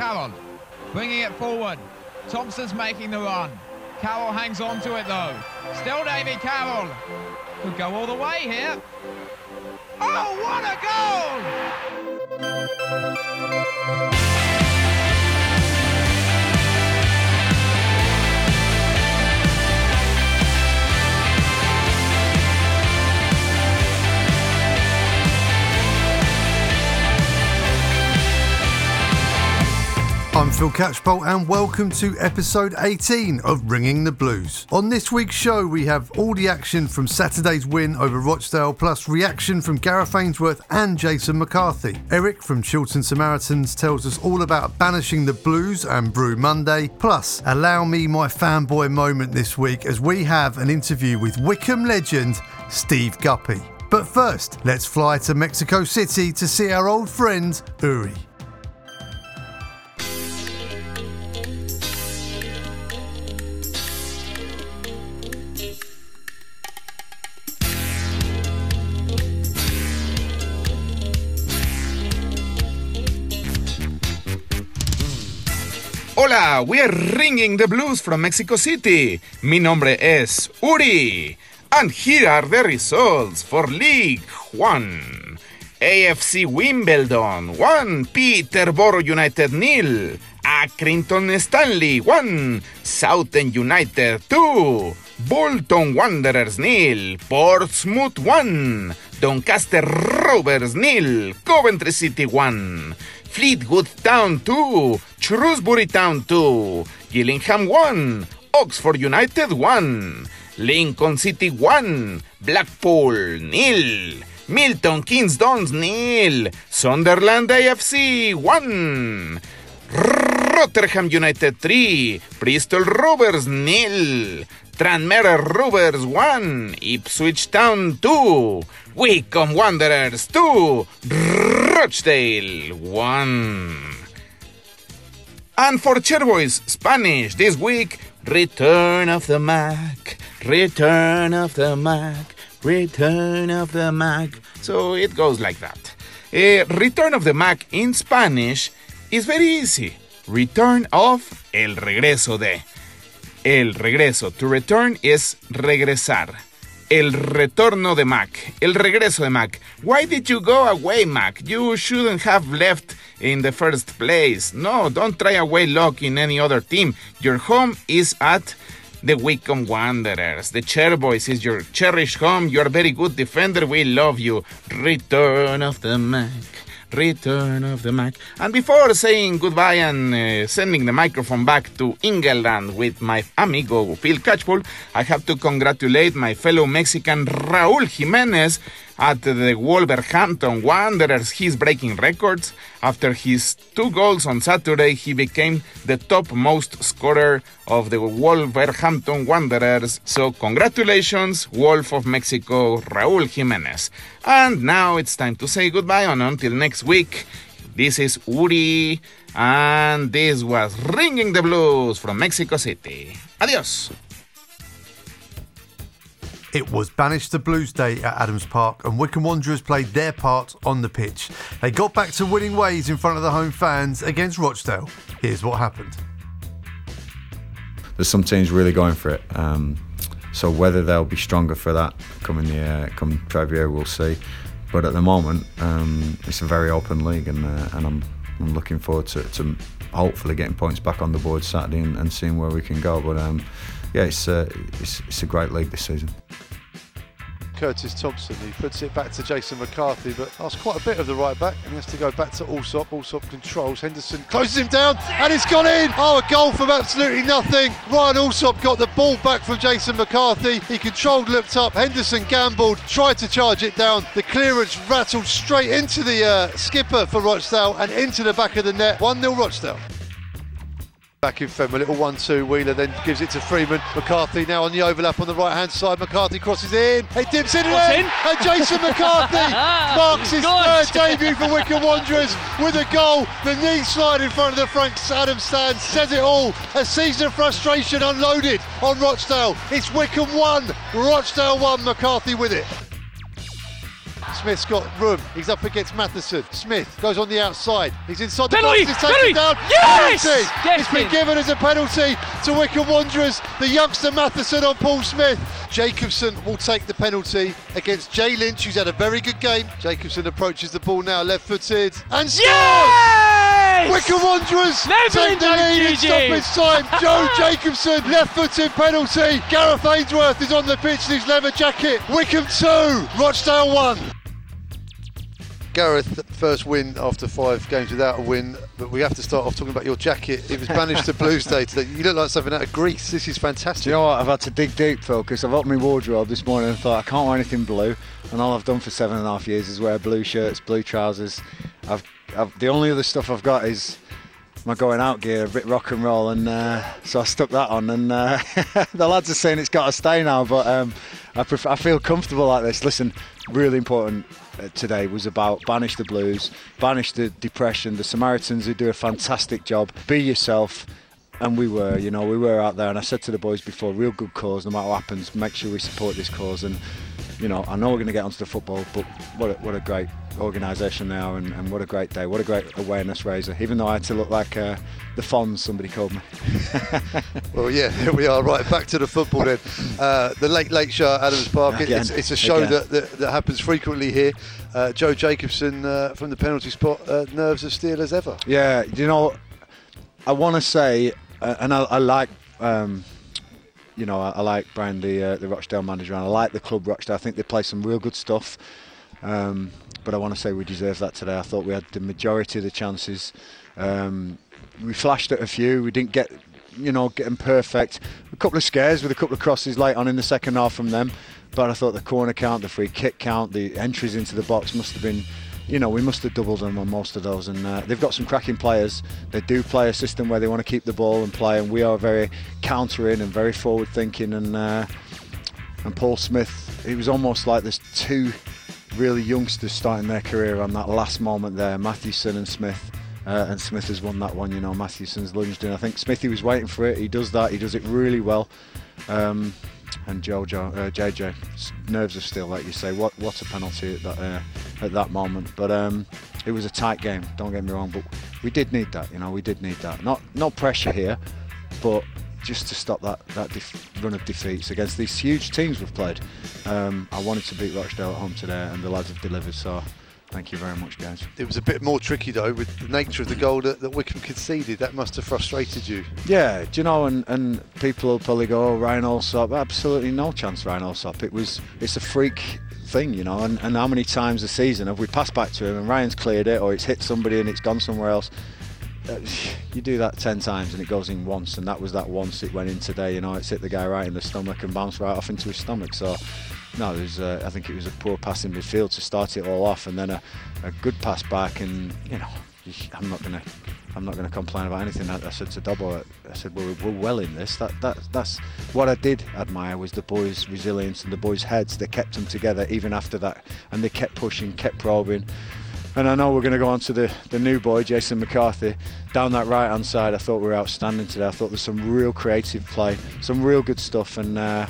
Carroll, bringing it forward. Thompson's making the run. Carroll hangs on to it though. Still Davy Carroll. Could go all the way here. Oh, what a goal! I'm Phil Catchpole and welcome to episode 18 of Ringing the Blues. On this week's show, we have all the action from Saturday's win over Rochdale, plus reaction from Gareth Ainsworth and Jason McCarthy. Eric from Chiltern Samaritans tells us all about banishing the blues and Brew Monday. Plus, allow me my fanboy moment this week as we have an interview with Wycombe legend Steve Guppy. But first, let's fly to Mexico City to see our old friend Uri. Hola, we are ringing the blues from Mexico City. Mi nombre es Uri. And here are the results for League 1. AFC Wimbledon 1, Peterborough United nil, Accrington Stanley 1, Southend United 2, Bolton Wanderers nil, Portsmouth 1, Doncaster Rovers nil, Coventry City 1, Fleetwood Town 2, Shrewsbury Town 2, Gillingham 1, Oxford United 1, Lincoln City 1, Blackpool nil, Milton Keynes Dons nil, Sunderland AFC 1, Rotherham United 3, Bristol Rovers nil, Tranmere Rovers 1, Ipswich Town 2, Wycombe Wanderers 2, Rochdale 1. And for Chairboys Spanish this week, Return of the Mac, Return of the Mac, Return of the Mac. So it goes like that. Eh, return of the Mac in Spanish is very easy. Return of el regreso de. El regreso. To return es regresar. El retorno de Mac. El regreso de Mac. Why did you go away, Mac? You shouldn't have left in the first place. No, don't try away luck in any other team. Your home is at the Wycombe Wanderers. The Chairboys is your cherished home. You're a very good defender. We love you. Return of the Mac. Return of the Mac. And before saying goodbye and uh, sending the microphone back to England with my amigo Phil Catchpole, I have to congratulate my fellow Mexican Raúl Jiménez at the Wolverhampton Wanderers. He's breaking records. After his two goals on Saturday, he became the topmost scorer of the Wolverhampton Wanderers. So, congratulations, Wolf of Mexico, Raúl Jiménez. And now it's time to say goodbye, and until next week, this is Uri, and this was Ringing the Blues from Mexico City. Adios. It was Banished to Blues Day at Adams Park, and Wycombe Wanderers played their part on the pitch. They got back to winning ways in front of the home fans against Rochdale. Here's what happened. There's some teams really going for it. Um, so whether they'll be stronger for that coming the uh, come February, we'll see. But at the moment, um, it's a very open league, and uh, and I'm I'm looking forward to, to hopefully getting points back on the board Saturday and, and seeing where we can go. But um, yeah, it's, uh, it's it's a great league this season. Curtis Thompson. He puts it back to Jason McCarthy, but that's quite a bit of the right back, and he has to go back to Allsop. Allsop controls. Henderson closes him down, and it's gone in. Oh, a goal from absolutely nothing. Ryan Allsop got the ball back from Jason McCarthy. He controlled, looked up. Henderson gambled, tried to charge it down. The clearance rattled straight into the uh, skipper for Rochdale and into the back of the net. 1 0 Rochdale. Back in Fenway, little one-two. Wheeler then gives it to Freeman. McCarthy now on the overlap on the right-hand side. McCarthy crosses in. he dips in, and, in? and Jason McCarthy marks his Good. third debut for Wycombe Wanderers with a goal. The knee slide in front of the Frank Adams stand says it all. A season of frustration unloaded on Rochdale. It's Wycombe one, Rochdale one. McCarthy with it. Smith's got room. He's up against Matheson. Smith goes on the outside. He's inside the Penalty! box. He's taken Penalty! down. Yes! Penalty! It's been given as a penalty to Wycombe Wanderers. The youngster Matheson on Paul Smith. Jacobson will take the penalty against Jay Lynch, who's had a very good game. Jacobson approaches the ball now, left-footed, and scores! Yes! Wycombe Wanderers Never take the lead in stoppage time. Joe Jacobson, left-footed penalty. Gareth Ainsworth is on the pitch in his leather jacket. Wycombe 2, Rochdale 1. Gareth, first win after five games without a win, but we have to start off talking about your jacket. It was banished to Blues Day today. You look like something out of Greece. This is fantastic. Do you know what? I've had to dig deep, Phil, because I've opened my wardrobe this morning and thought I can't wear anything blue, and all I've done for seven and a half years is wear blue shirts, blue trousers. I've, I've the only other stuff I've got is my going out gear, a bit rock and roll, and uh, so I stuck that on. And uh, the lads are saying it's got to stay now, but um, I, prefer, I feel comfortable like this. Listen, really important Uh, today was about banish the blues, banish the depression. The Samaritans who do a fantastic job. Be yourself. And we were, you know, we were out there. And I said to the boys before, real good cause, no matter what happens, make sure we support this cause. And, you know, I know we're going to get onto the football, but what a, what a great organisation they are, and, and what a great day, what a great awareness raiser. Even though I had to look like uh, the Fonz, somebody called me. Well, yeah, here we are. Right, back to the football then. Uh, the Late Late Show at Adams Park. Again, it's, it's a show that, that, that happens frequently here. Uh, Joe Jacobson uh, from the penalty spot, uh, nerves of steel as ever. Yeah, you know, I want to say, uh, and I, I like, um, you know, I, I like Brian, the uh, the Rochdale manager, and I like the club Rochdale. I think they play some real good stuff. Um, but I want to say we deserve that today. I thought we had the majority of the chances. Um, we flashed at a few. We didn't get, you know, get them perfect. A couple of scares with a couple of crosses late on in the second half from them. But I thought the corner count, the free kick count, the entries into the box must have been, you know, we must have doubled them on most of those. And uh, they've got some cracking players. They do play a system where they want to keep the ball and play, and we are very countering and very forward thinking. And uh, and Paul Smith, it was almost like there's two really youngsters starting their career on that last moment there, Matheson and Smith. Uh, and Smith has won that one, you know. Matheson's lunged in. I think Smithy was waiting for it. He does that. He does it really well. Um, and Jojo, uh, JJ, nerves of steel, like you say. What what a penalty at that uh, at that moment. But um, it was a tight game. Don't get me wrong, but we did need that. You know, we did need that. Not no pressure here, but just to stop that that def- run of defeats against these huge teams we've played. Um, I wanted to beat Rochdale at home today, and the lads have delivered. So, thank you very much, guys. It was a bit more tricky though with the nature of the goal that, that Wycombe conceded. That must have frustrated you. Yeah, do you know? And, and people will probably go, "Oh, Ryan Allsop." Absolutely no chance, Ryan Allsop. It was it's a freak thing, you know. And, and how many times a season have we passed back to him and Ryan's cleared it, or it's hit somebody and it's gone somewhere else? Uh, you do that ten times and it goes in once, and that was that once it went in today. You know, it's hit the guy right in the stomach and bounced right off into his stomach. So. No, there's. Uh, I think it was a poor pass in midfield to start it all off, and then a, a good pass back. And you know, I'm not gonna, I'm not gonna complain about anything. I, I said to Dobbo, I said we're, we're well in this. That that that's what I did admire was the boys' resilience and the boys' heads. They kept them together even after that, and they kept pushing, kept probing. And I know we're going to go on to the, the new boy, Jason McCarthy, down that right hand side. I thought we were outstanding today. I thought there's some real creative play, some real good stuff. And uh,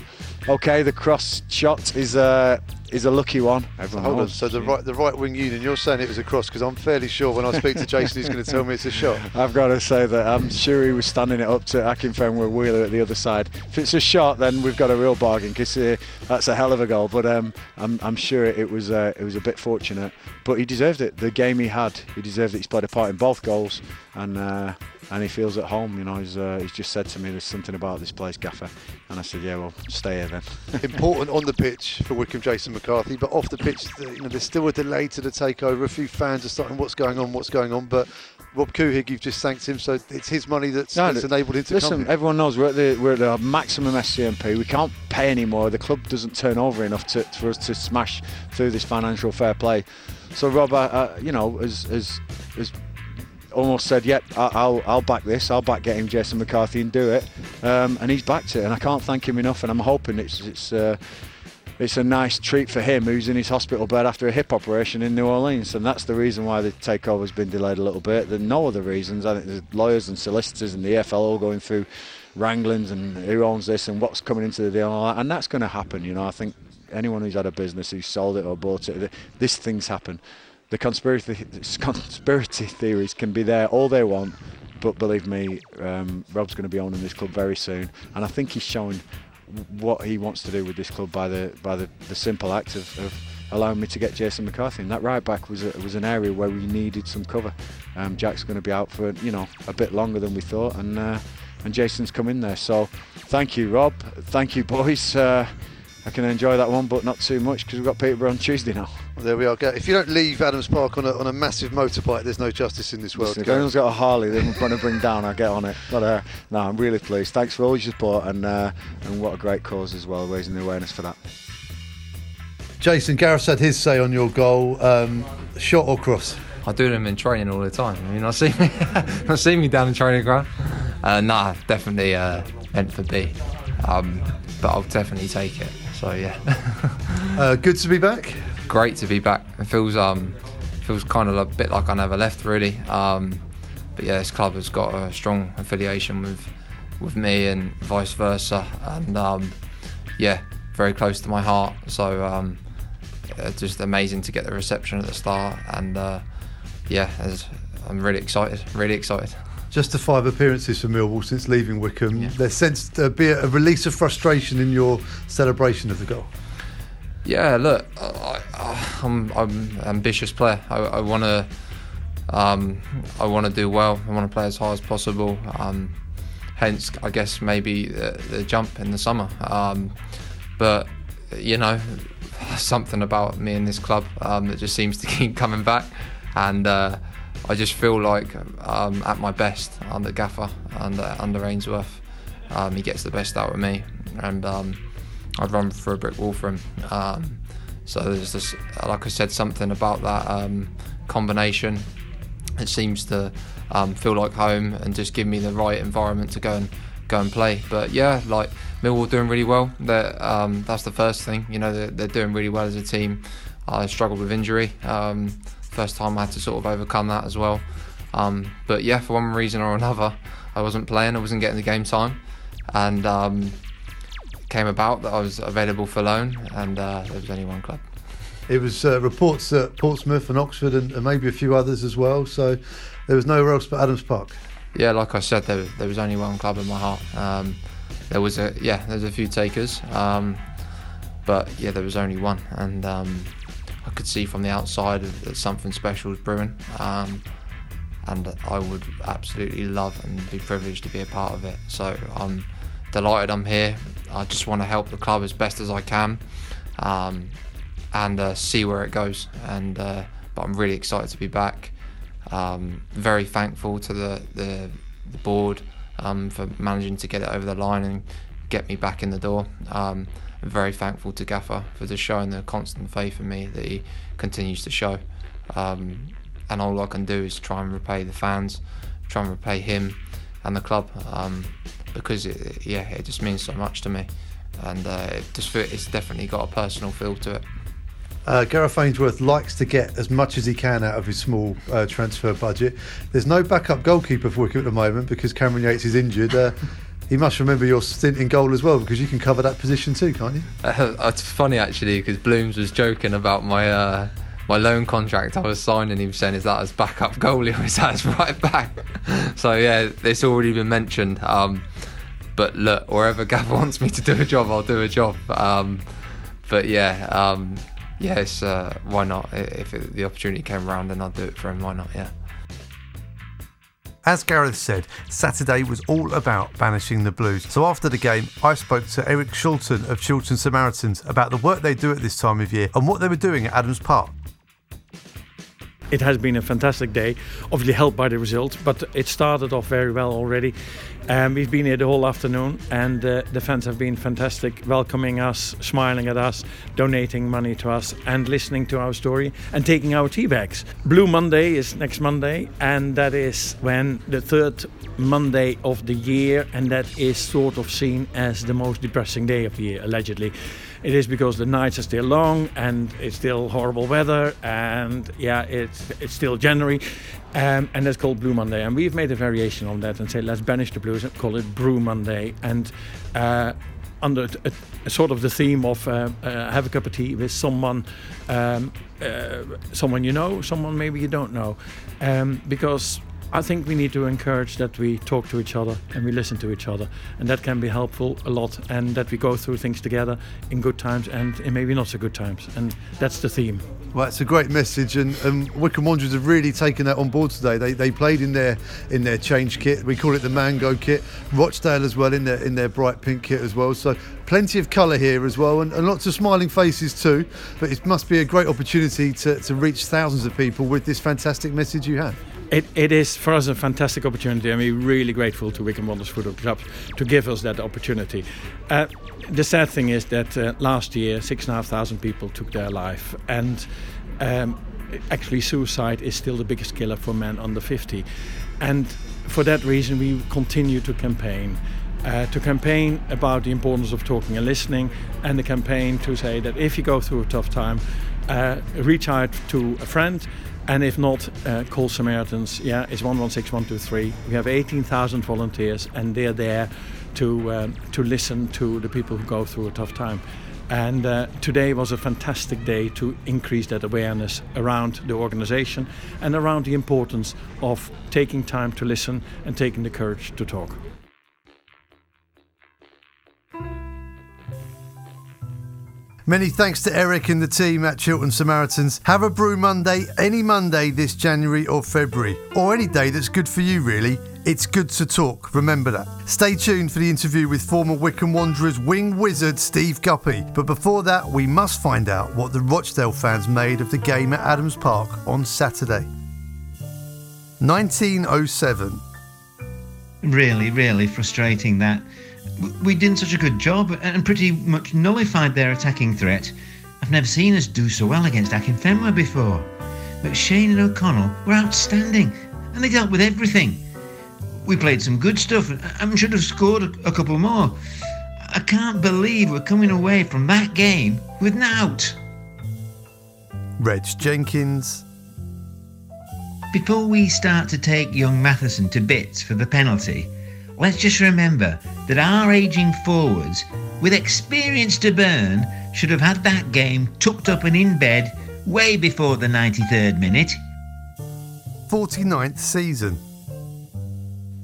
okay, the cross shot is uh, is a lucky one. Everyone Hold on. So the right the right wing union, you're saying it was a cross because I'm fairly sure when I speak to Jason, he's going to tell me it's a shot. I've got to say that I'm sure he was standing it up to Akinfenwa Wheeler at the other side. If it's a shot, then we've got a real bargain because uh, that's a hell of a goal. But um, I'm, I'm sure it was uh, it was a bit fortunate. But he deserved it. The game he had, he deserved it. He's played a part in both goals, and uh, and he feels at home. You know, he's uh, he's just said to me, "There's something about this place, Gaffer," and I said, "Yeah, well, stay here then." Important on the pitch for Wycombe, Jason McCarthy, but off the pitch, you know, there's still a delay to the takeover. A few fans are starting, what's going on, what's going on, but. Rob Couhig, you've just thanked him, so it's his money that's, No, that's enabled him to Listen, come here. everyone knows we're at the we're at the maximum SCMP. We can't pay anymore. The club doesn't turn over enough to, for us to smash through this financial fair play. So Rob, uh, uh, you know, has, has, has almost said, "Yep, I'll I'll back this. I'll back getting Jason McCarthy and do it." Um, and he's backed it, and I can't thank him enough. And I'm hoping it's it's. Uh, it's a nice treat for him who's in his hospital bed after a hip operation in New Orleans, and that's the reason why the takeover's been delayed a little bit. There's no other reasons. I think there's lawyers and solicitors and the EFL all going through wranglings and who owns this and what's coming into the deal and that, and that's going to happen. You know, I think anyone who's had a business who's sold it or bought it, this things happen. The conspiracy conspiracy theories can be there all they want, but believe me, um, Rob's going to be owning this club very soon, and I think he's showing what he wants to do with this club by the by the, the simple act of, of allowing me to get Jason McCarthy. And that right back was a, was an area where we needed some cover. Um, Jack's going to be out for you know a bit longer than we thought, and uh, and Jason's come in there. So thank you, Rob. Thank you, boys. Uh, I can enjoy that one, but not too much because we've got Peterborough on Tuesday now. Well, there we are. If you don't leave Adams Park on a, on a massive motorbike, there's no justice in this world. Listen, if anyone's got a Harley they're going to bring down, I get on it. But uh, no, I'm really pleased. Thanks for all your support and uh, and what a great cause as well, raising the awareness for that. Jason Gareth had his say on your goal. Um, shot or cross? I do them in training all the time. I mean, I see me, I see me down the training ground. Uh, nah, definitely uh, meant for B. Um, but I'll definitely take it. So yeah. uh, good to be back. Great to be back. It feels um feels kind of a bit like I never left really. Um, but yeah, this club has got a strong affiliation with with me and vice versa, and um, yeah, very close to my heart. So um, just amazing to get the reception at the start, and uh, yeah, I'm really excited. Really excited. Just the five appearances for Millwall since leaving Wycombe. Yeah. There sensed to be a release of frustration in your celebration of the goal. Yeah, look, I, am I'm ambitious player. I, I want to um, I want to do well. I want to play as high as possible. Um, hence, I guess maybe the, the jump in the summer. Um, but you know, something about me in this club um, that just seems to keep coming back, and uh, I just feel like um, at my best under Gaffer, under under Ainsworth, um, he gets the best out of me, and um, I'd run through a brick wall for him. Um, so there's this, like I said, something about that um, combination. It seems to um, feel like home and just give me the right environment to go and go and play. But yeah, like Millwall doing really well. that's the first thing. You know, they're, they're, doing really well as a team. I struggled with injury first time I had to sort of overcome that as well. Um, but yeah, for one reason or another, I wasn't playing, I wasn't getting the game time, and um, came about that I was available for loan, and uh, there was only one club. It was uh, reports at Portsmouth and Oxford and, and, maybe a few others as well. So there was nowhere else but Adams Park. Yeah, like I said, there, there was only one club in my heart. Um, there was a yeah, there's a few takers, um, but yeah, there was only one, and um, I could see from the outside that something special was brewing. Um, and I would absolutely love and be privileged to be a part of it. So I'm delighted I'm here. I just want to help the club as best as I can um, and uh, see where it goes. And uh, but I'm really excited to be back. Um, very thankful to the the, the board um, for managing to get it over the line and get me back in the door. Very thankful to Gaffer for just showing the constant faith in me that he continues to show. Um, and all I can do is try and repay the fans, try and repay him and the club um, because it, yeah, it just means so much to me, and uh, it just it's definitely got a personal feel to it. Uh, Gareth Ainsworth likes to get as much as he can out of his small uh, transfer budget. There's no backup goalkeeper for Wycombe at the moment because Cameron Yates is injured. You must remember your stint in goal as well because you can cover that position too, can't you? Uh, it's funny actually because Blooms was joking about my uh, my loan contract I was signing. He was saying, "Is that as backup goalie or is that as right back?" so yeah, it's already been mentioned. Um, but look, wherever Gav wants me to do a job, I'll do a job. Um, but yeah, um, yes, uh, why not? If it, the opportunity came around, then I'd do it for him. Why not? Yeah. As Gareth said, Saturday was all about banishing the blues. So after the game, I spoke to Eric Shulton of Chiltern Samaritans about the work they do at this time of year and what they were doing at Adams Park. It has been a fantastic day, obviously helped by the result, but it started off very well already. Um, we've been here the whole afternoon, and uh, the fans have been fantastic, welcoming us, smiling at us, donating money to us, and listening to our story and taking our tea bags. Blue Monday is next Monday, and that is when the third Monday of the year, and that is sort of seen as the most depressing day of the year, allegedly. It is because the nights are still long and it's still horrible weather, and yeah, it's it's still January, um, and that's called Blue Monday. And we've made a variation on that and say let's banish the blues and call it Brew Monday. And uh, under a sort of the theme of uh, uh, have a cup of tea with someone, um, uh, someone you know, someone maybe you don't know, um, because I think we need to encourage that we talk to each other and we listen to each other, and that can be helpful a lot, and that we go through things together in good times and in maybe not so good times, and that's the theme. Well, it's a great message, and, um, and Wycombe Wanderers have really taken that on board today. They, they played in their in their change kit. We call it the Mango kit. Rochdale as well in their in their bright pink kit as well. So plenty of colour here as well, and, and lots of smiling faces too. But it must be a great opportunity to, to reach thousands of people with this fantastic message you have. It, it is for us a fantastic opportunity, and we're really grateful to Wycombe Wanderers Football Club to give us that opportunity. Uh, the sad thing is that uh, last year, six and a half thousand people took their life, and um, actually, suicide is still the biggest killer for men under 50. And for that reason, we continue to campaign. Uh, to campaign about the importance of talking and listening, and the campaign to say that if you go through a tough time, uh, reach out to a friend and if not, uh, call Samaritans. Yeah, it's 116123. We have 18,000 volunteers, and they're there to um, to listen to the people who go through a tough time. And uh, today was a fantastic day to increase that awareness around the organization and around the importance of taking time to listen and taking the courage to talk. Many thanks to Eric and the team at Chiltern Samaritans. Have a brew Monday, any Monday this January or February, or any day that's good for you, really. It's good to talk, remember that. Stay tuned for the interview with former Wycombe Wanderers wing wizard Steve Guppy. But before that, we must find out what the Rochdale fans made of the game at Adams Park on Saturday. 1907. Really, really frustrating that we did such a good job and pretty much nullified their attacking threat. I've never seen us do so well against Akinfenwa before. McShane and O'Connell were outstanding and they dealt with everything. We played some good stuff and should have scored a, couple more. I can't believe we're coming away from that game with nout. Reg Jenkins. Before we start to take young Matheson to bits for the penalty, let's just remember that our ageing forwards, with experience to burn, should have had that game tucked up and in bed way before the 93rd minute. 49th season.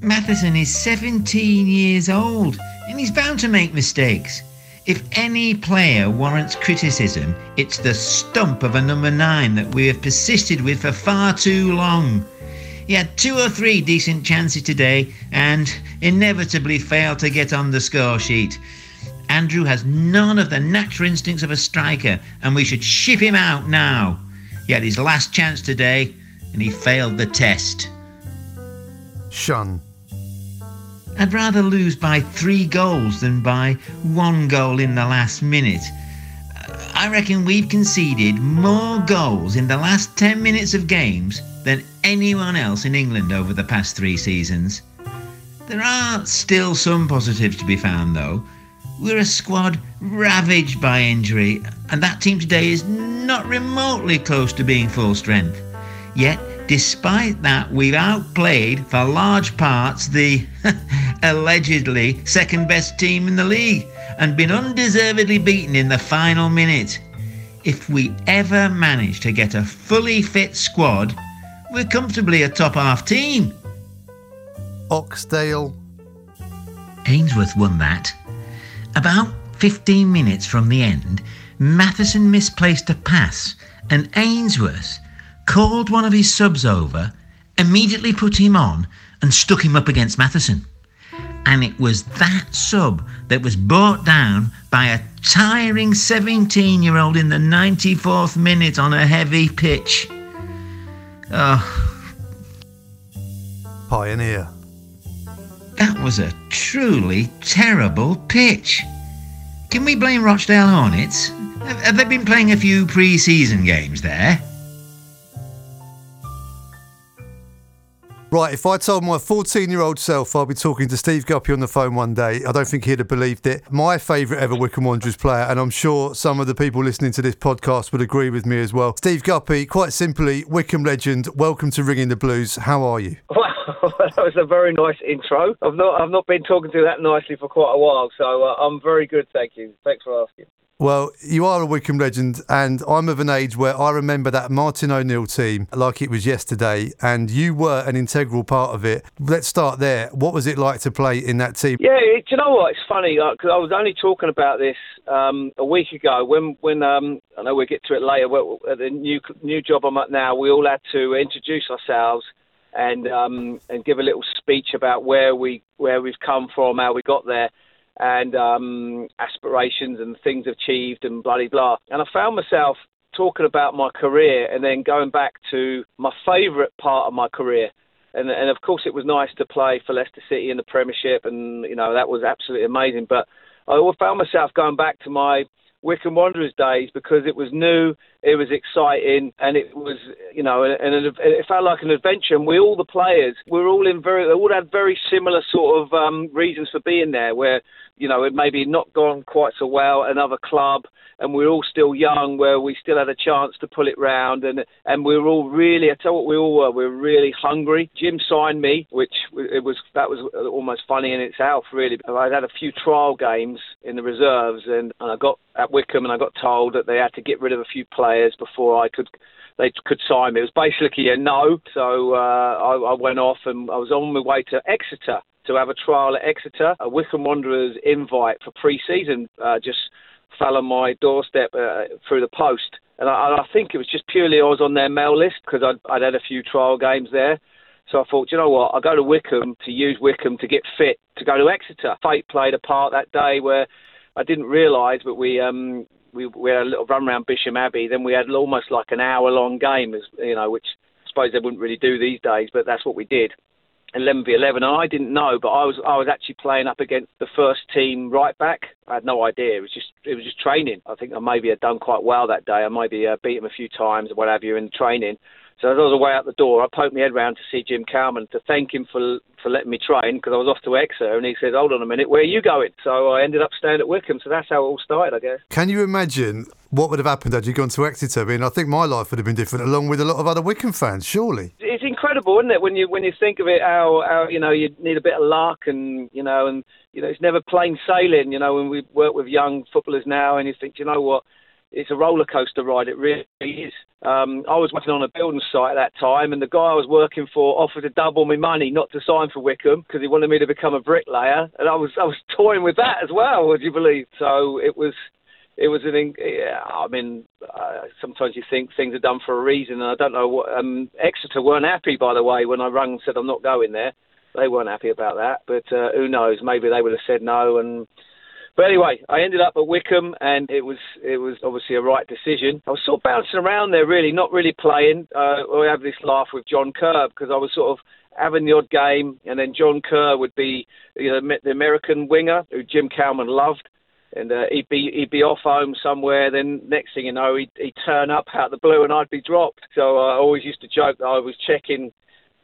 Matheson is 17 years old and he's bound to make mistakes. If any player warrants criticism, it's the stump of a number nine that we have persisted with for far too long. He had two or three decent chances today and inevitably failed to get on the score sheet. Andrew has none of the natural instincts of a striker, and we should ship him out now. He had his last chance today, and he failed the test. Shun. I'd rather lose by three goals than by one goal in the last minute. I reckon we've conceded more goals in the last 10 minutes of games than anyone else in England over the past three seasons. There are still some positives to be found, though. We're a squad ravaged by injury, and that team today is not remotely close to being full strength. Yet, despite that, we've outplayed, for large parts, the allegedly second best team in the league and been undeservedly beaten in the final minute. If we ever manage to get a fully fit squad, we're comfortably a top half team. Oxdale. Ainsworth won that. About 15 minutes from the end, Matheson misplaced a pass, and Ainsworth called one of his subs over, immediately put him on, and stuck him up against Matheson. And it was that sub that was brought down by a tiring 17 year old in the 94th minute on a heavy pitch. Oh. Pioneer. That was a truly terrible pitch. Can we blame Rochdale Hornets? Have they been playing a few pre season games there? Right, if I told my 14 year old self I'd be talking to Steve Guppy on the phone one day, I don't think he'd have believed it. My favourite ever Wycombe Wanderers player, and I'm sure some of the people listening to this podcast would agree with me as well. Steve Guppy, quite simply, Wycombe legend, welcome to Ringing the Blues. How are you? Well, that was a very nice intro. I've not, I've not been talking to you that nicely for quite a while, so uh, I'm very good, thank you. Thanks for asking. Well, you are a Wycombe legend, and I'm of an age where I remember that Martin O'Neill team like it was yesterday, and you were an integral part of it. Let's start there. What was it like to play in that team? Yeah, do you know what? It's funny because I was only talking about this um, a week ago when when um, I know we'll get to it later. At the new new job I'm at now, we all had to introduce ourselves and um, and give a little speech about where we where we've come from, how we got there and um, aspirations and things achieved and bloody blah. blah. And I found myself talking about my career and then going back to my favourite part of my career. And, and of course, it was nice to play for Leicester City in the Premiership, and you know that was absolutely amazing. But I found myself going back to my Wycombe Wanderers days because it was new, it was exciting, and it was, you know, and, and it felt like an adventure. And we all the players, we are all in very, all had very similar sort of um, reasons for being there. Where you know, it maybe not gone quite so well another club, and we are all still young, where we still had a chance to pull it round, and and we were all really, I tell what we all were, we were really hungry. Jim signed me, which it was that was almost funny in itself, really. I'd had a few trial games in the reserves, and, and I got at Wycombe, and I got told that they had to get rid of a few players before I could they could sign me. It was basically a no. So uh, I, I, went off and I was on my way to Exeter to have a trial at Exeter. A Wycombe Wanderers invite for pre-season uh, just fell on my doorstep uh, through the post. And I, I, think it was just purely I was on their mail list because I'd, I'd had a few trial games there. So I thought, you know what, I'll go to Wycombe to use Wycombe to get fit to go to Exeter. Fate played a part that day where I didn't realise, but we um, we, we had a little run around Bisham Abbey. Then we had almost like an hour long game, as, you know, which I suppose they wouldn't really do these days, but that's what we did. 11 v 11, and I didn't know, but I was I was actually playing up against the first team right back. I had no idea. It was just it was just training. I think I maybe had done quite well that day. I maybe uh, beat him a few times or what have you in training. So as I was away out the door, I poked my head round to see Jim Kelman to thank him for for letting me train because I was off to Exeter, and he said, "Hold on a minute, where are you going?" So I ended up staying at Wycombe. So that's how it all started, I guess. Can you imagine what would have happened had you gone to Exeter? I mean, I think my life would have been different, along with a lot of other Wycombe fans, surely. It's incredible, isn't it? When you when you think of it, how how you know you need a bit of luck, and you know, and you know, it's never plain sailing. You know, when we work with young footballers now, and you think, you know what it's a roller coaster ride. It really is. Um, I was working on a building site at that time, and the guy I was working for offered to double my money not to sign for Wycombe because he wanted me to become a bricklayer, and I was I was toying with that as well. Would you believe? So it was. It was an. Yeah, I mean, uh, sometimes you think things are done for a reason, and I don't know what. Um, Exeter weren't happy, by the way, when I rang and said I'm not going there. They weren't happy about that, but uh, who knows? Maybe they would have said no, and but anyway, I ended up at Wycombe, and it was it was obviously a right decision. I was sort of bouncing around there, really, not really playing. Uh, I have this laugh with John Kerr because I was sort of having the odd game, and then John Kerr would be you know the American winger who Jim Kelman loved. And uh, he'd be he'd be off home somewhere. Then next thing you know, he'd, he'd turn up out the blue, and I'd be dropped. So I always used to joke that I was checking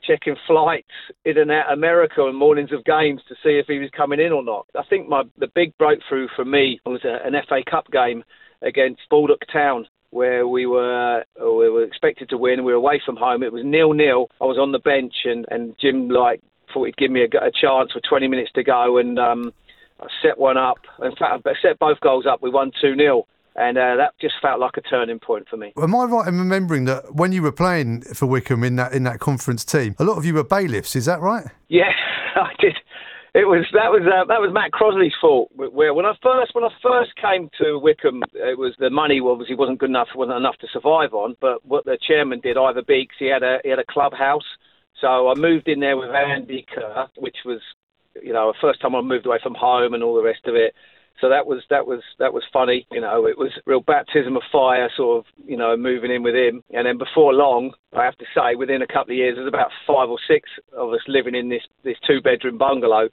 checking flights in and out America and mornings of games to see if he was coming in or not. I think my the big breakthrough for me was a, an FA Cup game against Baldock Town where we were we were expected to win. We were away from home. It was nil nil. I was on the bench and and Jim like thought he'd give me a, a chance for 20 minutes to go and um, I set one up. In fact, I set both goals up. We won two 0 and uh, that just felt like a turning point for me. Am I right in remembering that when you were playing for Wycombe in that in that conference team, a lot of you were bailiffs? Is that right? Yeah, I did. It was that was uh, that was Matt Crossley's fault. Where when I first when I first came to Wycombe, it was the money obviously wasn't good enough, wasn't enough to survive on. But what the chairman did, Ivor Beeks, he had a he had a clubhouse. So I moved in there with Andy Kerr, which was you know the first time I moved away from home and all the rest of it. So that was that was that was funny. You know, it was real baptism of fire, sort of you know, moving in with him. And then before long, I have to say, within a couple of years, there's about five or six of us living in this this two bedroom bungalow.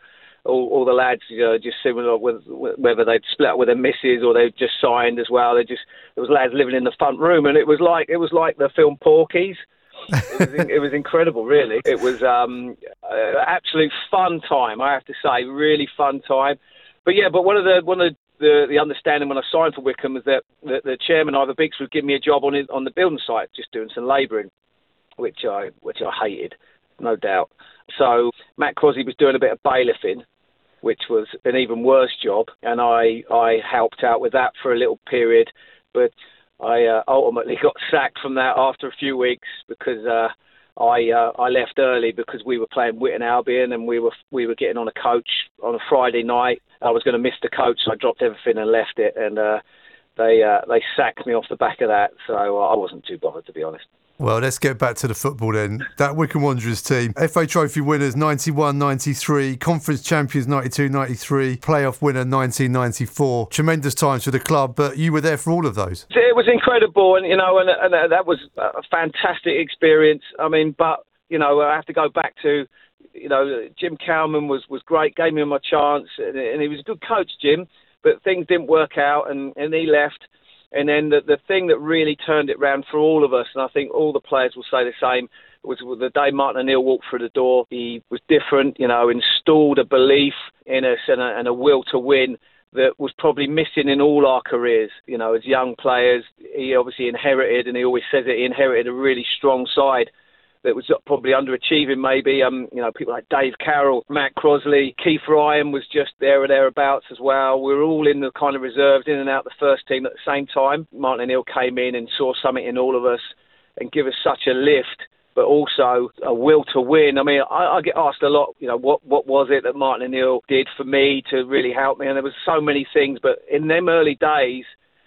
All, all the lads, you know, just similar with, whether they'd split up with their missus or they'd just signed as well. They just there was lads living in the front room, and it was like it was like the film Porky's it, was, it was incredible, really. It was um, uh, absolute fun time, I have to say, really fun time. But yeah, but one of the one of the, the understanding when I signed for Wycombe was that the, the chairman Ivor Beeks would give me a job on on the building site, just doing some labouring, which I which I hated, no doubt. So Matt Crossley was doing a bit of bailiffing, which was an even worse job, and I I helped out with that for a little period, but I uh, ultimately got sacked from that after a few weeks because uh, I uh, I left early because we were playing Witton Albion and we were we were getting on a coach on a Friday night. I was going to miss the coach, so I dropped everything and left it, and uh, they uh, they sacked me off the back of that. So I wasn't too bothered to be honest. Well, let's get back to the football then. That Wycombe Wanderers team, FA Trophy winners 91 93, Conference champions 92 93, playoff winner 1994. Tremendous times for the club, but you were there for all of those. It was incredible, and you know, and, and that was a fantastic experience. I mean, but you know, I have to go back to you know, Jim Kelman was, was great, gave me my chance, and, and he was a good coach, Jim, but things didn't work out, and, and he left. And then the, the thing that really turned it round for all of us, and I think all the players will say the same, was the day Martin O'Neill walked through the door. He was different, you know, installed a belief in us and a, and a will to win that was probably missing in all our careers. You know, as young players, he obviously inherited, and he always says it, he inherited a really strong side that was probably underachieving maybe. Um, you know, people like Dave Carroll, Matt Crossley, Keith Ryan was just there or thereabouts as well. We were all in the kind of reserves, in and out the first team at the same time. Martin O'Neill came in and saw something in all of us and give us such a lift. But also a will to win. I mean, I, I get asked a lot. You know, what what was it that Martin O'Neill did for me to really help me? And there was so many things. But in them early days,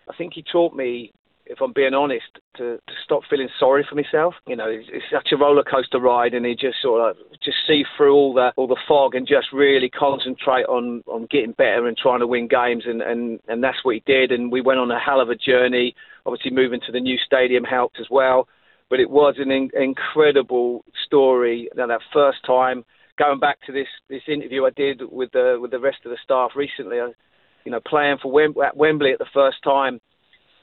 I think he taught me if I'm being honest, to, to stop feeling sorry for myself. You know, it's, it's such a roller coaster ride, and you just sort of just see through all the all the fog and just really concentrate on on getting better and trying to win games, and and and that's what he did. And we went on a hell of a journey. Obviously, moving to the new stadium helped as well, but it was an in, incredible story. Now that first time, going back to this this interview I did with the with the rest of the staff recently, I, you know, playing for Wem- at Wembley at the first time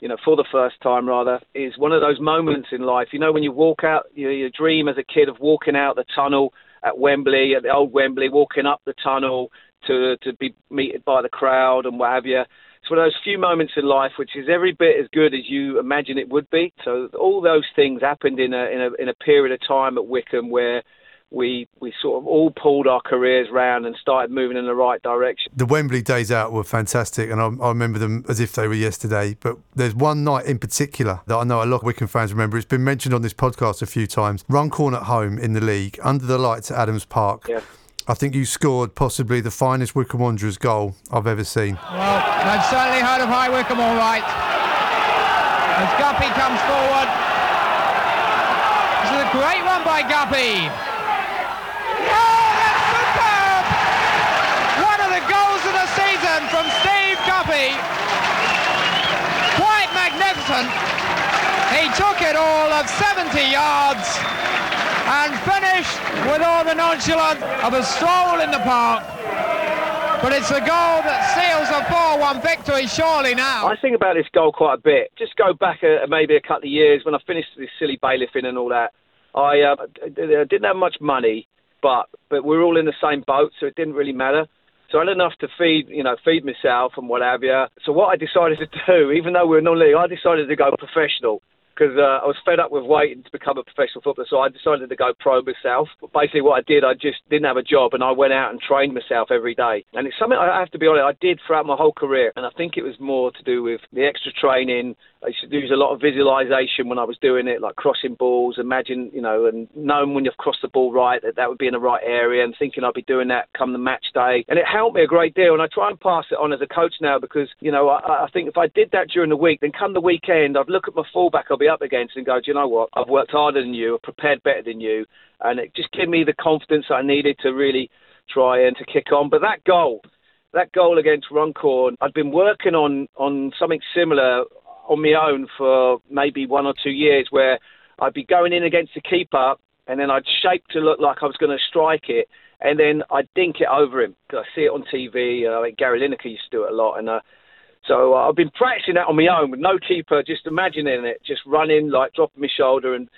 you know, for the first time rather, is one of those moments in life. You know, when you walk out, you your dream as a kid of walking out the tunnel at Wembley, at the old Wembley, walking up the tunnel to to be meted by the crowd and what have you. It's one of those few moments in life which is every bit as good as you imagine it would be. So all those things happened in a in a in a period of time at Wycombe where we we sort of all pulled our careers round and started moving in the right direction. The Wembley days out were fantastic, and I, I, remember them as if they were yesterday. But there's one night in particular that I know a lot of Wycombe fans remember. It's been mentioned on this podcast a few times. Runcorn at home in the league, under the lights at Adams Park. Yeah. I think you scored possibly the finest Wycombe Wanderers goal I've ever seen. Well, they've certainly heard of High Wycombe all right. As Guppy comes forward. This is a great run by Guppy. from Steve Guppy. Quite He took it all of 70 yards and finished with all the nonchalance of a stroll in the park. But it's a goal that seals a 4-1 victory surely now. I think about this goal quite a bit. Just go back a, maybe a couple of years when I finished this silly bailiffing and all that. I uh, didn't have much money, but but we were all in the same boat, so it didn't really matter. So I had enough to feed, you know, feed myself and what have you. So what I decided to do, even though we were non-league, I decided to go professional because uh, I was fed up with waiting to become a professional footballer. So I decided to go pro myself. But basically, what I did, I just didn't have a job, and I went out and trained myself every day. And it's something I have to be honest, I did throughout my whole career. And I think it was more to do with the extra training. I used to use a lot of visualization when I was doing it, like crossing balls, imagine, you know, and knowing when you've crossed the ball right that that would be in the right area, and thinking I'd be doing that come the match day. And it helped me a great deal. And I try and pass it on as a coach now because, you know, I, I think if I did that during the week, then come the weekend, I'd look at my fullback I'll be up against and go, do you know what? I've worked harder than you, I've prepared better than you, and it just gave me the confidence I needed to really try and to kick on. But that goal, that goal against Runcorn, I'd been working on on something similar on my own for maybe one or two years, where I'd be going in against the keeper, and then I'd shape to look like I was going to strike it, and then I'd dink it over him because I see it on TV. Uh, like Gary Lineker used to do it a lot, and. Uh, so uh, I've been practicing that on my own with no keeper, just imagining it, just running, like dropping my shoulder and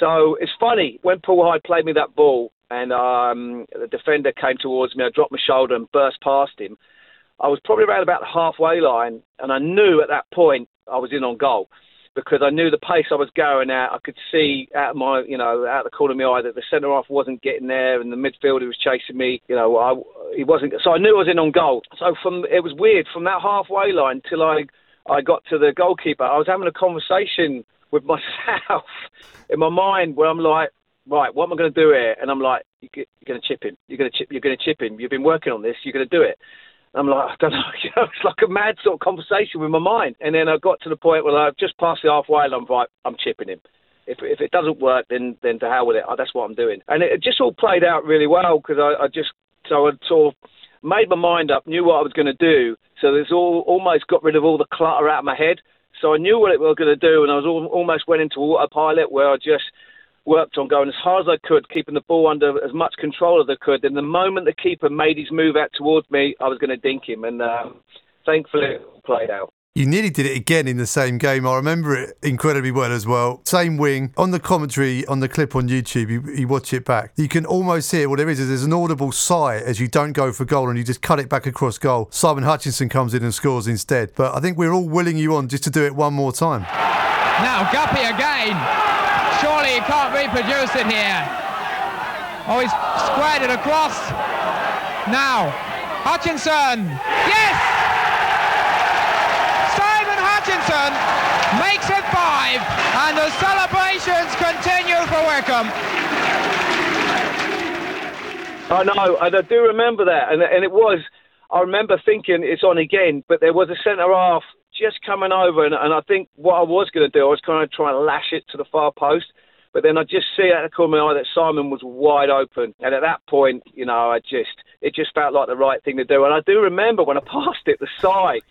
So it's funny when Paul Hyde played me that ball, and um, the defender came towards me. I dropped my shoulder and burst past him. I was probably around about the halfway line, and I knew at that point I was in on goal because I knew the pace I was going at. I could see out of my, you know, out the corner of my eye that the centre half wasn't getting there, and the midfielder was chasing me. You know, I, he wasn't. So I knew I was in on goal. So from it was weird from that halfway line till I I got to the goalkeeper. I was having a conversation with myself in my mind where I'm like, right, what am I going to do here? And I'm like, you're going to chip him. You're going to chip. You're going to chip him. You've been working on this. You're going to do it. I'm like, I don't know, it's like a mad sort of conversation with my mind. And then I got to the point where I've just passed the halfway and I'm like, I'm chipping him. If, if it doesn't work, then then to hell with it. Oh, that's what I'm doing. And it, it just all played out really well because I, I just so I sort of made my mind up, knew what I was going to do. So there's all almost got rid of all the clutter out of my head. So I knew what it was going to do, and I was all, almost went into autopilot where I just worked on going as hard as I could, keeping the ball under as much control as I could. And the moment the keeper made his move out towards me, I was going to dink him, and um, thankfully it played out. You nearly did it again in the same game. I remember it incredibly well as well. Same wing. On the commentary, on the clip on YouTube, you, you watch it back. You can almost hear what there is is there's an audible sigh as you don't go for goal and you just cut it back across goal. Simon Hutchinson comes in and scores instead. But I think we're all willing you on just to do it one more time. Now Guppy again. Surely he can't reproduce it here. Oh, he's squared it across. Now, Hutchinson. Yes! Simon Hutchinson makes it five, and the celebrations continue for Wycombe. I know, and I do remember that, and and it was. I remember thinking it's on again, but there was a centre half just coming over, and, and I think what I was going to do, I was kind of trying to lash it to the far post, but then I just see out the corner of my eye that Simon was wide open, and at that point, you know, I just it just felt like the right thing to do, and I do remember when I passed it the side,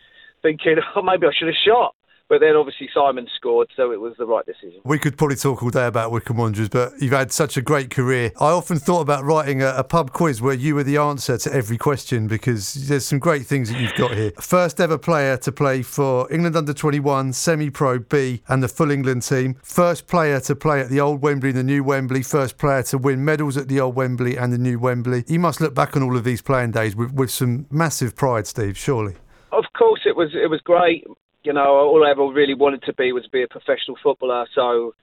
thinking, oh, maybe I should have shot. But then obviously Simon scored, so it was the right decision. We could probably talk all day about Wycombe Wanderers, but you've had such a great career. I often thought about writing a, a, pub quiz where you were the answer to every question because there's some great things that you've got here. First ever player to play for England under 21, semi pro B, and the full England team. First player to play at the old Wembley and the new Wembley. First player to win medals at the old Wembley and the new Wembley. You must look back on all of these playing days with, with some massive pride, Steve, surely. Of course, it was it was great you know, all I ever really wanted to be was be a professional footballer. So,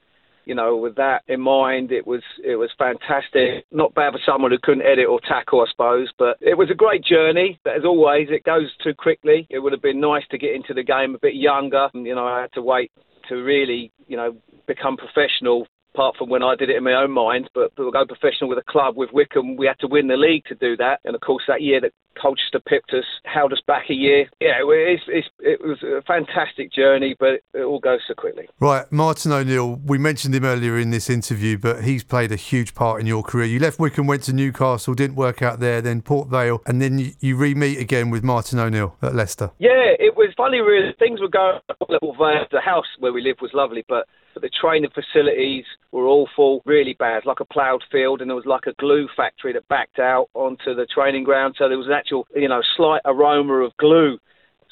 you know, with that in mind, it was it was fantastic. Not bad for someone who couldn't edit or tackle, I suppose, but it was a great journey. But as always, it goes too quickly. It would have been nice to get into the game a bit younger. You know, I had to wait to really, you know, become professional apart from when I did it in my own mind, but, but go professional with a club with Wycombe, we had to win the league to do that. And of course, that year that Colchester pipped us, held us back a year. Yeah, it's, it's, it was a fantastic journey, but it all goes so quickly. Right, Martin O'Neill, we mentioned him earlier in this interview, but he's played a huge part in your career. You left Wycombe, went to Newcastle, didn't work out there, then Port Vale, and then you, you re-meet again with Martin O'Neill at Leicester. Yeah, it was funny, really. Things were going Vale. The house where we lived was lovely, but but the training facilities were awful, really bad, like a ploughed field, and there was like a glue factory that backed out onto the training ground. So there was an actual, you know, slight aroma of glue,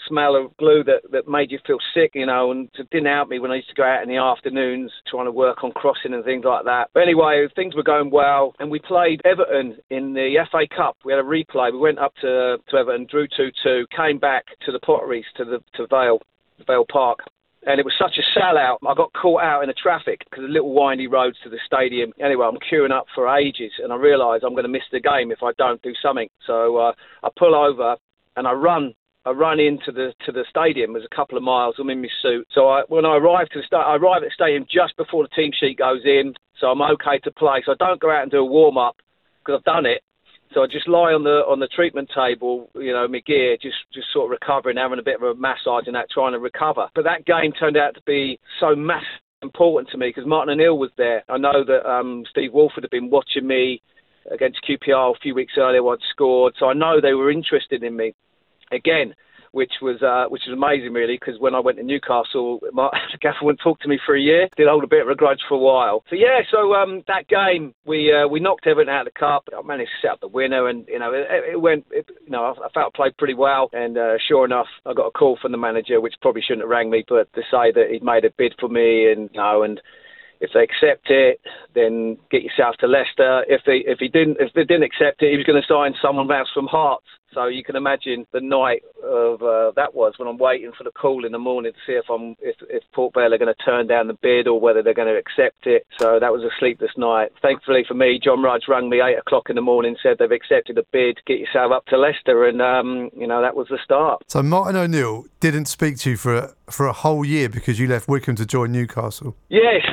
smell of glue that, that made you feel sick, you know, and didn't help me when I used to go out in the afternoons trying to work on crossing and things like that. But anyway, things were going well, and we played Everton in the FA Cup. We had a replay. We went up to, to Everton, drew 2 2, came back to the Potteries, to the to Vale, Vale Park and it was such a sellout. I got caught out in the traffic because the little windy roads to the stadium. Anyway, I'm queuing up for ages, and I realise I'm going to miss the game if I don't do something. So uh, I pull over and I run. I run into the to the stadium. There's a couple of miles. I'm in my suit. So I, when I arrive to the sta- I arrive at the stadium just before the team sheet goes in. So I'm okay to play. So I don't go out and do a warm up because I've done it. So I just lie on the on the treatment table, you know, my gear, just just sort of recovering, having a bit of a massage and that, trying to recover. But that game turned out to be so massive important to me because Martin O'Neill was there. I know that um, Steve Walford had been watching me against QPR a few weeks earlier. I'd scored, so I know they were interested in me. Again, which was uh, which was amazing really because when I went to Newcastle, my, gaffer wouldn't talk to me for a year. Did hold a bit of a grudge for a while. So yeah, so um, that game we uh, we knocked Everton out of the cup. I managed to set up the winner, and you know it, it went. It, you know I, I felt I played pretty well, and uh, sure enough, I got a call from the manager, which probably shouldn't have rang me, but to say that he'd made a bid for me, and you know and if they accept it, then get yourself to Leicester. If they if he didn't if they didn't accept it, he was going to sign someone else from Hearts. So you can imagine the night of uh, that was when I'm waiting for the call in the morning to see if I'm if, if Port Vale are going to turn down the bid or whether they're going to accept it. So that was a sleepless night. Thankfully for me, John Rudge rang me eight o'clock in the morning, said they've accepted the bid. Get yourself up to Leicester, and um, you know that was the start. So Martin O'Neill didn't speak to you for a, for a whole year because you left Wycombe to join Newcastle. Yes,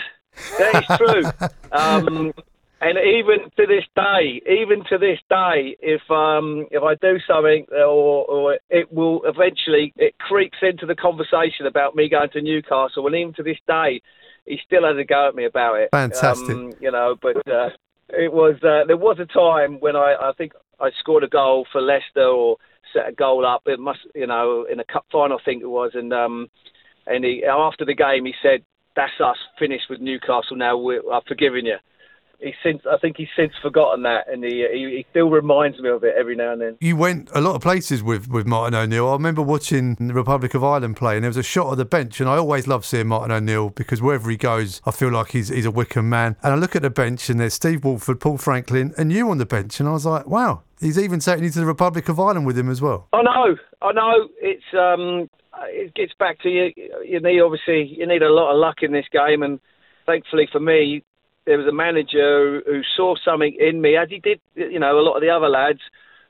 that is true. um, and even to this day, even to this day, if um, if I do something, or, or it will eventually it creeps into the conversation about me going to Newcastle, and even to this day, he still has a go at me about it. Fantastic. Um, you know, but uh, it was uh, there was a time when I I think I scored a goal for Leicester or set a goal up. It must you know in a cup final, I think it was, and um, and he, after the game he said, "That's us finished with Newcastle now. We're, I've forgiven you." He's since I think he's since forgotten that, and he, he he still reminds me of it every now and then. You went a lot of places with, with Martin O'Neill. I remember watching the Republic of Ireland play, and there was a shot of the bench, and I always love seeing Martin O'Neill because wherever he goes, I feel like he's he's a Wycombe man. And I look at the bench, and there's Steve Walford, Paul Franklin, and you on the bench, and I was like, wow, he's even taking you to the Republic of Ireland with him as well. I know, I know. It's um, it gets back to you. You need obviously you need a lot of luck in this game, and thankfully for me, there was a manager who saw something in me, as he did, you know, a lot of the other lads,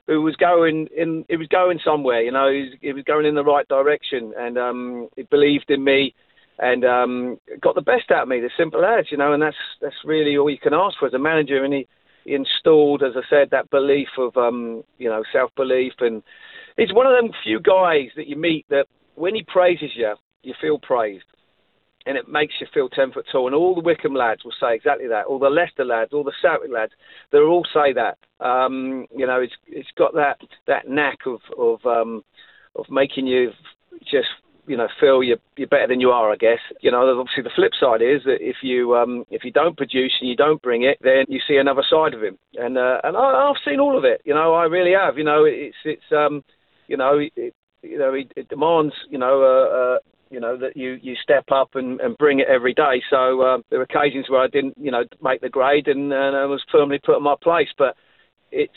who was going in. It was going somewhere, you know. He was, he was going in the right direction, and um, he believed in me, and um, got the best out of me. The simple as, you know, and that's that's really all you can ask for as a manager. And he, he installed, as I said, that belief of um, you know self belief, and he's one of them few guys that you meet that when he praises you, you feel praised and it makes you feel 10 foot tall. And all the Wycombe lads will say exactly that. All the Leicester lads, all the Southwick lads, they'll all say that. Um, you know, it's it's got that that knack of of um, of making you just you know feel you're you're better than you are. I guess you know. Obviously, the flip side is that if you um, if you don't produce and you don't bring it, then you see another side of him. And uh, and I, I've seen all of it. You know, I really have. You know, it's it's um, you know. It, you know, it, it demands, you know, uh, uh, you know that you you step up and, and bring it every day. So um, there were occasions where I didn't you know make the grade and, and I was firmly put in my place. But it's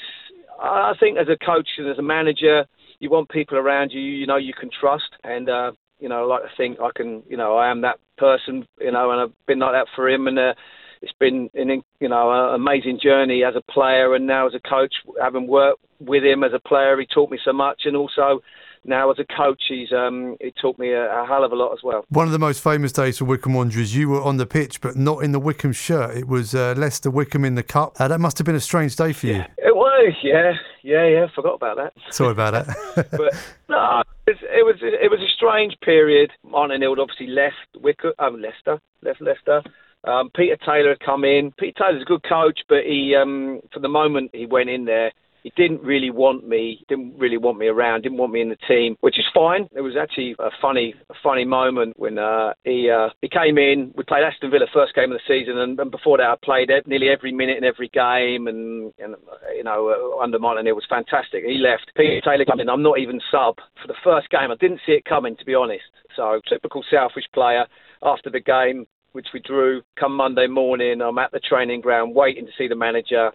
I think as a coach and as a manager, you want people around you you know you can trust and. Uh, you know, I like to think I can, you know, I am that person, you know, and I've been like that for him, and uh, it's been an, you know, an amazing journey as a player, and now as a coach, having worked with him as a player, he taught me so much, and also now as a coach, he's um, he taught me a, a, hell of a lot as well. One of the most famous days for Wycombe Wanderers, you were on the pitch, but not in the Wycombe shirt. It was uh, Leicester Wycombe in the cup. Uh, that must have been a strange day for you. It was, yeah, yeah, yeah. Forgot about that. Sorry about that. but no, it, it was it was a strange period. Martin O'Neill obviously left Wycombe, um, Leicester, left Leicester. Um, Peter Taylor had come in. Peter Taylor's a good coach, but he, um, for the moment he went in there, he didn't really want me, didn't really want me around, didn't want me in the team, which is fine. It was actually a funny, a funny moment when uh, he uh, he came in. We played Aston Villa first game of the season, and, and before that, I played nearly every minute in every game, and, and you know, uh, under Martin, it was fantastic. He left. Peter Taylor came in. I'm not even sub for the first game. I didn't see it coming, to be honest. So typical selfish player. After the game, which we drew, come Monday morning, I'm at the training ground waiting to see the manager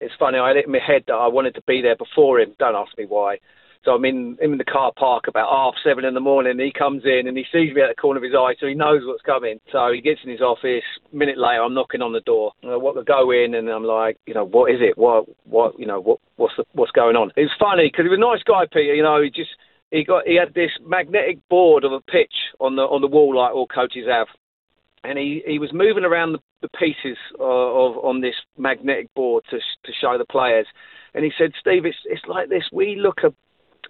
it's funny. I had it in my head that I wanted to be there before him. Don't ask me why. So I'm in, in the car park about half seven in the morning. He comes in and he sees me at the corner of his eye, so he knows what's coming. So he gets in his office. A minute later, I'm knocking on the door. I want to go in, and I'm like, you know, what is it? What, what, you know, what, what's the, what's going on? It was funny because he was a nice guy, Peter. You know, he just he got he had this magnetic board of a pitch on the on the wall like all coaches have and he, he was moving around the, the pieces of, of, on this magnetic board to to show the players, and he said, "Steve, it's it's like this. We look a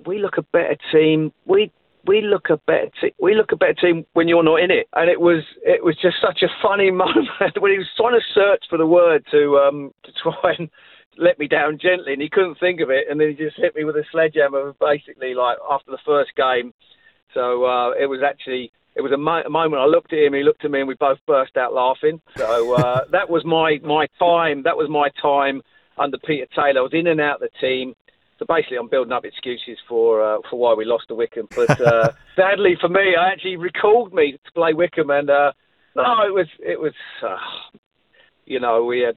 we look a better team. We we look a better te- we look a better team when you're not in it." And it was it was just such a funny moment when he was trying to search for the word to um to try and let me down gently, and he couldn't think of it, and then he just hit me with a sledgehammer, basically like after the first game. So uh, it was actually it was a, mo- a, moment I looked at him, he looked at me, and we both burst out laughing. So uh, that was my my time. That was my time under Peter Taylor. I was in and out of the team. So basically, I'm building up excuses for uh, for why we lost to Wycombe. But uh, sadly for me, I actually recalled me to play Wycombe, and uh, No, it was it was. Uh, you know, we had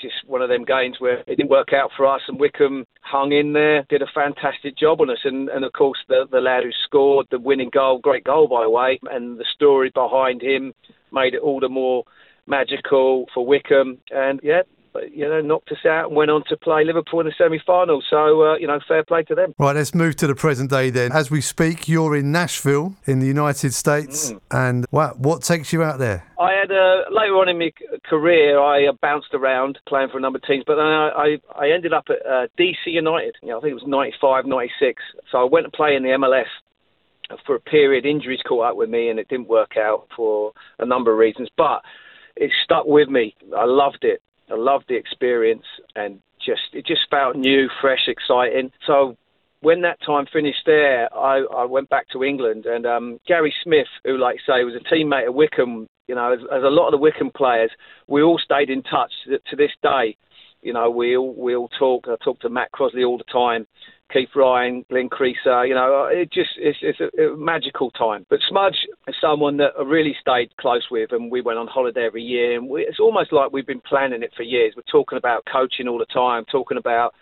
just one of them games where it didn't work out for us, and Wycombe hung in there, did a fantastic job on us, and, and of course the the lad who scored the winning goal, great goal by the way, and the story behind him made it all the more magical for Wycombe. and yeah, you know, knocked us out and went on to play Liverpool in the semi-final. So, uh, you know, fair play to them. Right, let's move to the present day then. As we speak, you're in Nashville in the United States, mm. and what what takes you out there? I had a later on in my career, I uh, bounced around playing for a number of teams, but then I I, I ended up at uh, DC United. You know, I think it was 95, 96. So I went to play in the MLS for a period. Injuries caught up with me, and it didn't work out for a number of reasons, but it stuck with me. I loved it. I loved the experience and just it just felt new, fresh, exciting. So when that time finished there, I, I went back to England and um, Gary Smith, who like say was a teammate at Wycombe, you know, as, as a lot of the Wycombe players, we all stayed in touch to, to this day. You know, we all we all talk. I talk to Matt Crossley all the time, Keith Ryan, Glyn Creaser. You know, uh, it just it's, it's a, a, magical time. But Smudge is someone that I really stayed close with, and we went on holiday every year. And we, it's almost like we've been planning it for years. We're talking about coaching all the time, talking about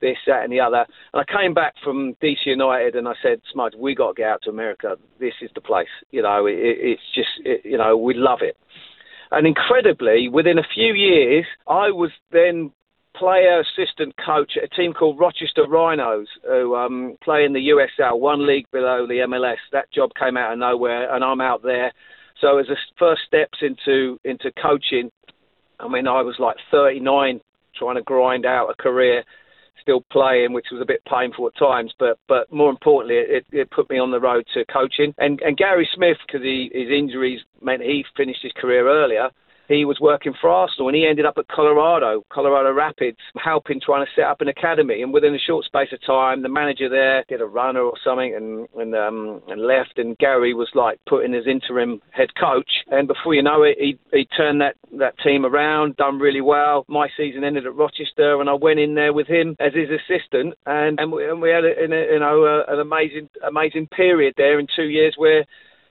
this, that, and the other. And I came back from DC United, and I said, Smudge, we got to get out to America. This is the place. You know, it, it's just, it, you know, we love it. And incredibly, within a few years, I was then player assistant coach at a team called Rochester Rhinos, who um, play in the USL, one league below the MLS. That job came out of nowhere, and I'm out there. So as a first steps into into coaching, I mean, I was like 39, trying to grind out a career, still playing, which was a bit painful at times. But but more importantly, it, it put me on the road to coaching. And and Gary Smith, because his injuries meant he finished his career earlier he was working for Arsenal and he ended up at Colorado, Colorado Rapids, helping trying to set up an academy. And within a short space of time, the manager there did a runner or something and and, um, and left. And Gary was like put in interim head coach. And before you know it, he he turned that that team around, done really well. My season ended at Rochester, and I went in there with him as his assistant, and and we, and we had a, a, you know a, an amazing amazing period there in two years where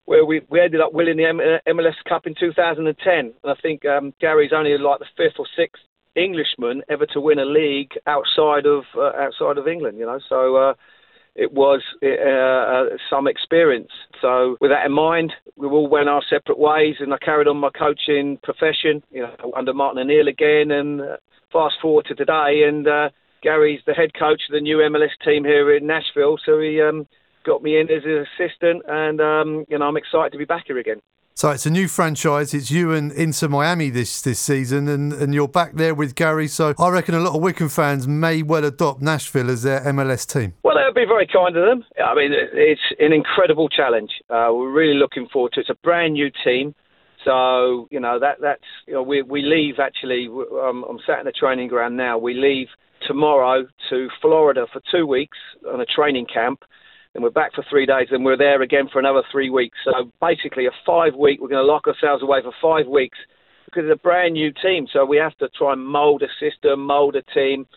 where we, we ended up winning the MLS Cup in 2010. And I think um, Gary's only like the fifth or sixth Englishman ever to win a league outside of uh, outside of England. You know, so uh, it was uh, uh, some experience. So with that in mind, we all went our separate ways, and I carried on my coaching profession. You know, under Martin O'Neill again, and uh, fast forward to today, and uh, Gary's the head coach of the new MLS team here in Nashville. So he um, got me in as an assistant, and um, you know I'm excited to be back here again. So it's a new franchise. It's you and Inter Miami this this season, and, and you're back there with Gary. So I reckon a lot of Wycombe fans may well adopt Nashville as their MLS team. Well, that would be very kind of them. I mean, it's an incredible challenge. Uh, we're really looking forward to it. It's a brand new team. So you know that that's you know we we leave actually. Um, I'm sat in the training ground now. We leave tomorrow to Florida for two weeks on a training camp then we're back for three days, and we're there again for another three weeks. So basically, a five week. We're going to lock ourselves away for five weeks because it's a brand new team. So we have to try and mould a system, mould a team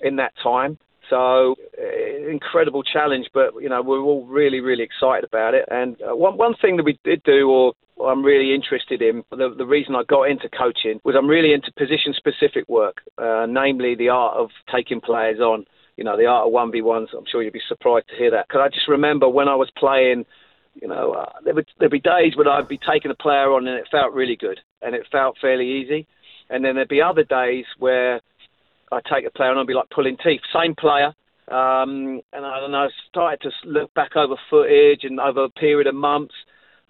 in that time. So uh, incredible challenge, but you know we're all really, really excited about it. And uh, one one thing that we did do, or I'm really interested in, the, the reason I got into coaching was I'm really into position specific work, uh, namely the art of taking players on you know, the art of 1v1s. I'm sure you'd be surprised to hear that. Because I just remember when I was playing, you know, uh, there would there'd be days when I'd be taking a player on and it felt really good and it felt fairly easy. And then there'd be other days where I'd take a player and I'd be like pulling teeth. Same player. Um, and I know, I started to look back over footage and over a period of months.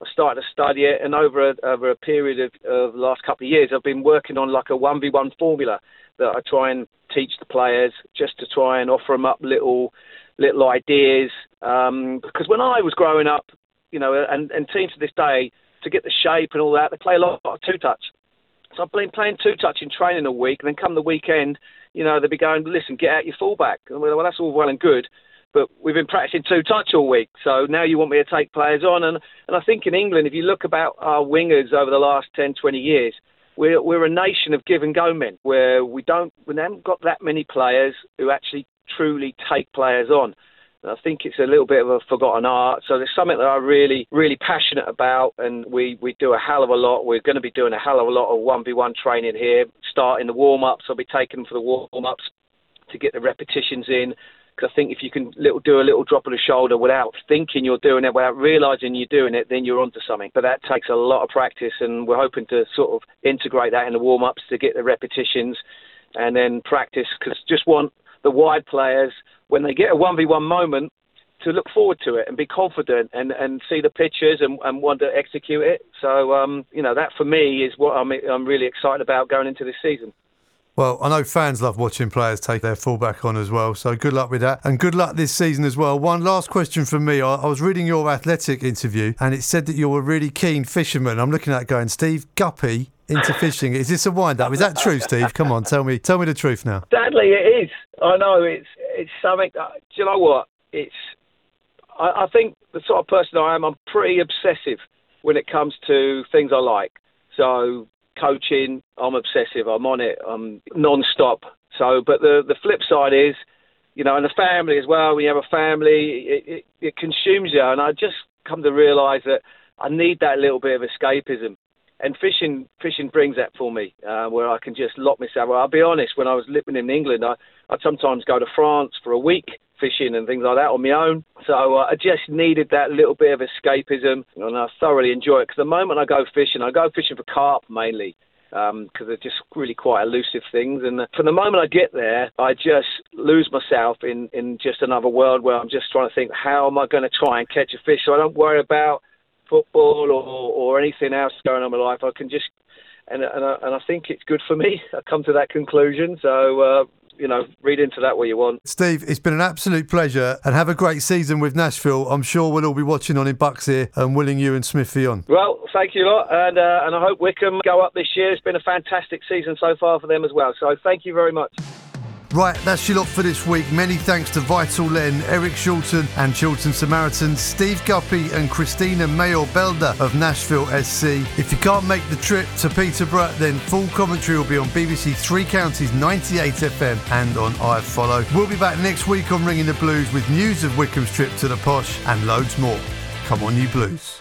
I started to study it, and over a, over a period of, of the last couple of years, I've been working on like a 1v1 formula that I try and teach the players just to try and offer them up little little ideas. Um, because when I was growing up, you know, and, and teams to this day, to get the shape and all that, they play a lot of two touch. So I've been playing two touch in training a week, and then come the weekend, you know, they'll be going, listen, get out your fullback. Well, that's all well and good, but we've been practicing two touch all week. So now you want me to take players on. And, and I think in England, if you look about our wingers over the last 10, 20 years, we're we're a nation of give and go men, where we don't we haven't got that many players who actually truly take players on. And I think it's a little bit of a forgotten art. So there's something that I'm really, really passionate about, and we, we do a hell of a lot. We're going to be doing a hell of a lot of 1v1 training here, starting the warm ups. I'll be taking them for the warm ups to get the repetitions in. Because I think if you can little do a little drop of the shoulder without thinking you're doing it, without realizing you're doing it, then you're onto something. But that takes a lot of practice, and we're hoping to sort of integrate that in the warm ups to get the repetitions, and then practice. Because just want the wide players when they get a 1v1 moment to look forward to it and be confident and, and see the pictures and, and want to execute it. So, um, you know, that for me is what I'm, I'm really excited about going into this season. Well, I know fans love watching players take their fullback on as well, so good luck with that. And good luck this season as well. One last question from me. I, I was reading your athletic interview and it said that you're a really keen fisherman. I'm looking at going, Steve Guppy into fishing. Is this a wind up? Is that true, Steve? Come on, tell me tell me the truth now. Sadly, it is. I know it's it's something. That, do you know what? It's. I, I think the sort of person I am. I'm pretty obsessive when it comes to things I like. So coaching, I'm obsessive. I'm on it. I'm non-stop. So, but the the flip side is, you know, and the family as well. When you have a family, it, it, it consumes you. And I just come to realise that I need that little bit of escapism and fishing fishing brings that for me, uh, where I can just lock myself. Well, I'll be honest. When I was living in England, I, I'd sometimes go to France for a week fishing and things like that on my own. So uh, I just needed that little bit of escapism, and I thoroughly enjoy it. Because the moment I go fishing, I go fishing for carp mainly because um, they're just really quite elusive things. And uh, from the moment I get there, I just lose myself in, in just another world where I'm just trying to think, how am I going to try and catch a fish? So I don't worry about football or, or anything else going on in my life. I can just, and, and, I, and I think it's good for me. I come to that conclusion. So, uh, you know, read into that what you want. Steve, it's been an absolute pleasure and have a great season with Nashville. I'm sure we'll all be watching on in Bucks here and willing you and Smithy on. Well, thank you a lot. And, uh, and I hope Wycombe go up this year. It's been a fantastic season so far for them as well. So thank you very much. Right, that's your lot for this week. Many thanks to Vital Len, Eric Shulton and Chilton Samaritans, Steve Guppy and Christina Mayor Belder of Nashville SC. If you can't make the trip to Peterborough, then full commentary will be on BBC Three Counties 98 FM and on iFollow. We'll be back next week on Ringing the Blues with news of Wycombe's trip to the posh and loads more. Come on, you Blues.